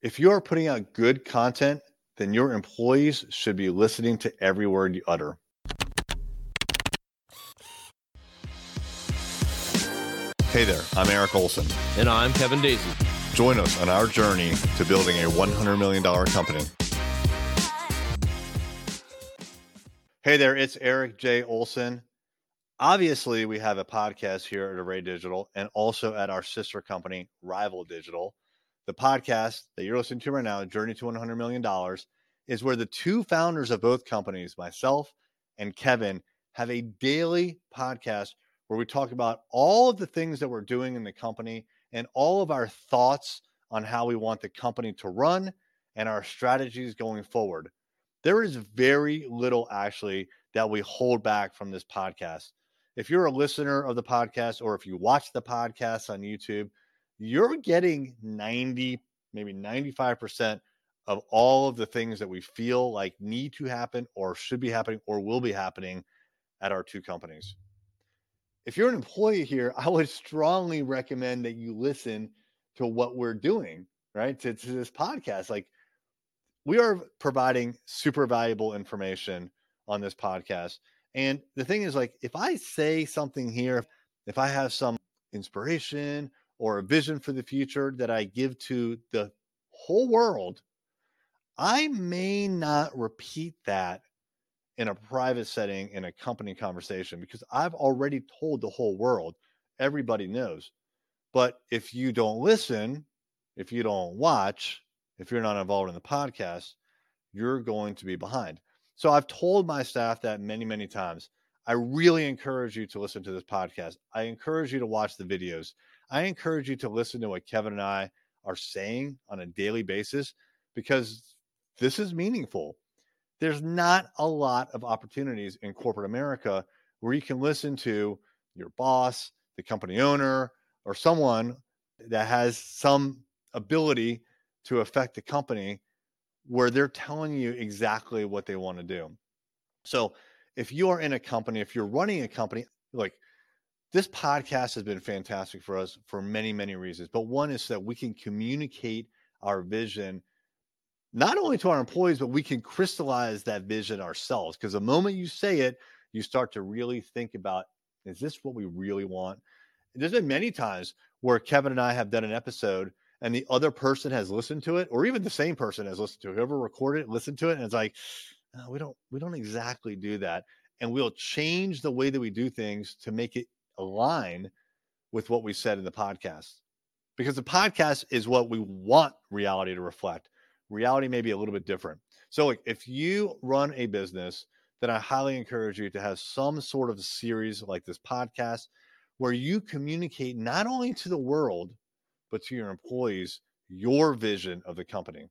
If you are putting out good content, then your employees should be listening to every word you utter. Hey there, I'm Eric Olson. And I'm Kevin Daisey. Join us on our journey to building a $100 million company. Hey there, it's Eric J. Olson. Obviously, we have a podcast here at Array Digital and also at our sister company, Rival Digital. The podcast that you're listening to right now, Journey to $100 Million, is where the two founders of both companies, myself and Kevin, have a daily podcast where we talk about all of the things that we're doing in the company and all of our thoughts on how we want the company to run and our strategies going forward. There is very little actually that we hold back from this podcast. If you're a listener of the podcast or if you watch the podcast on YouTube, you're getting 90, maybe 95% of all of the things that we feel like need to happen or should be happening or will be happening at our two companies. If you're an employee here, I would strongly recommend that you listen to what we're doing, right? To, to this podcast. Like we are providing super valuable information on this podcast. And the thing is, like, if I say something here, if I have some inspiration or a vision for the future that I give to the whole world, I may not repeat that in a private setting in a company conversation because I've already told the whole world. Everybody knows. But if you don't listen, if you don't watch, if you're not involved in the podcast, you're going to be behind. So I've told my staff that many, many times. I really encourage you to listen to this podcast. I encourage you to watch the videos. I encourage you to listen to what Kevin and I are saying on a daily basis because this is meaningful. There's not a lot of opportunities in corporate America where you can listen to your boss, the company owner, or someone that has some ability to affect the company where they're telling you exactly what they want to do. So, if you are in a company, if you're running a company, like this podcast has been fantastic for us for many, many reasons. But one is that we can communicate our vision not only to our employees, but we can crystallize that vision ourselves. Because the moment you say it, you start to really think about is this what we really want? There's been many times where Kevin and I have done an episode and the other person has listened to it, or even the same person has listened to it, whoever recorded it, listened to it, and it's like, no, we don't, we don't exactly do that. And we'll change the way that we do things to make it align with what we said in the podcast. Because the podcast is what we want reality to reflect. Reality may be a little bit different. So, like, if you run a business, then I highly encourage you to have some sort of series like this podcast where you communicate not only to the world, but to your employees your vision of the company.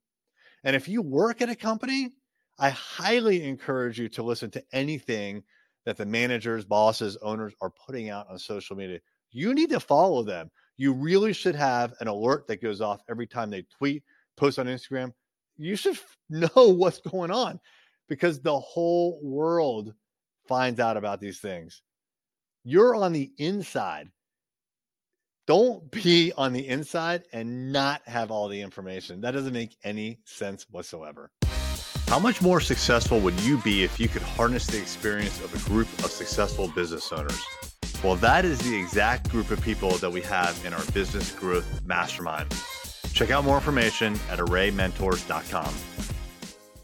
And if you work at a company, I highly encourage you to listen to anything that the managers, bosses, owners are putting out on social media. You need to follow them. You really should have an alert that goes off every time they tweet, post on Instagram. You should know what's going on because the whole world finds out about these things. You're on the inside. Don't be on the inside and not have all the information. That doesn't make any sense whatsoever. How much more successful would you be if you could harness the experience of a group of successful business owners? Well, that is the exact group of people that we have in our business growth mastermind. Check out more information at arraymentors.com.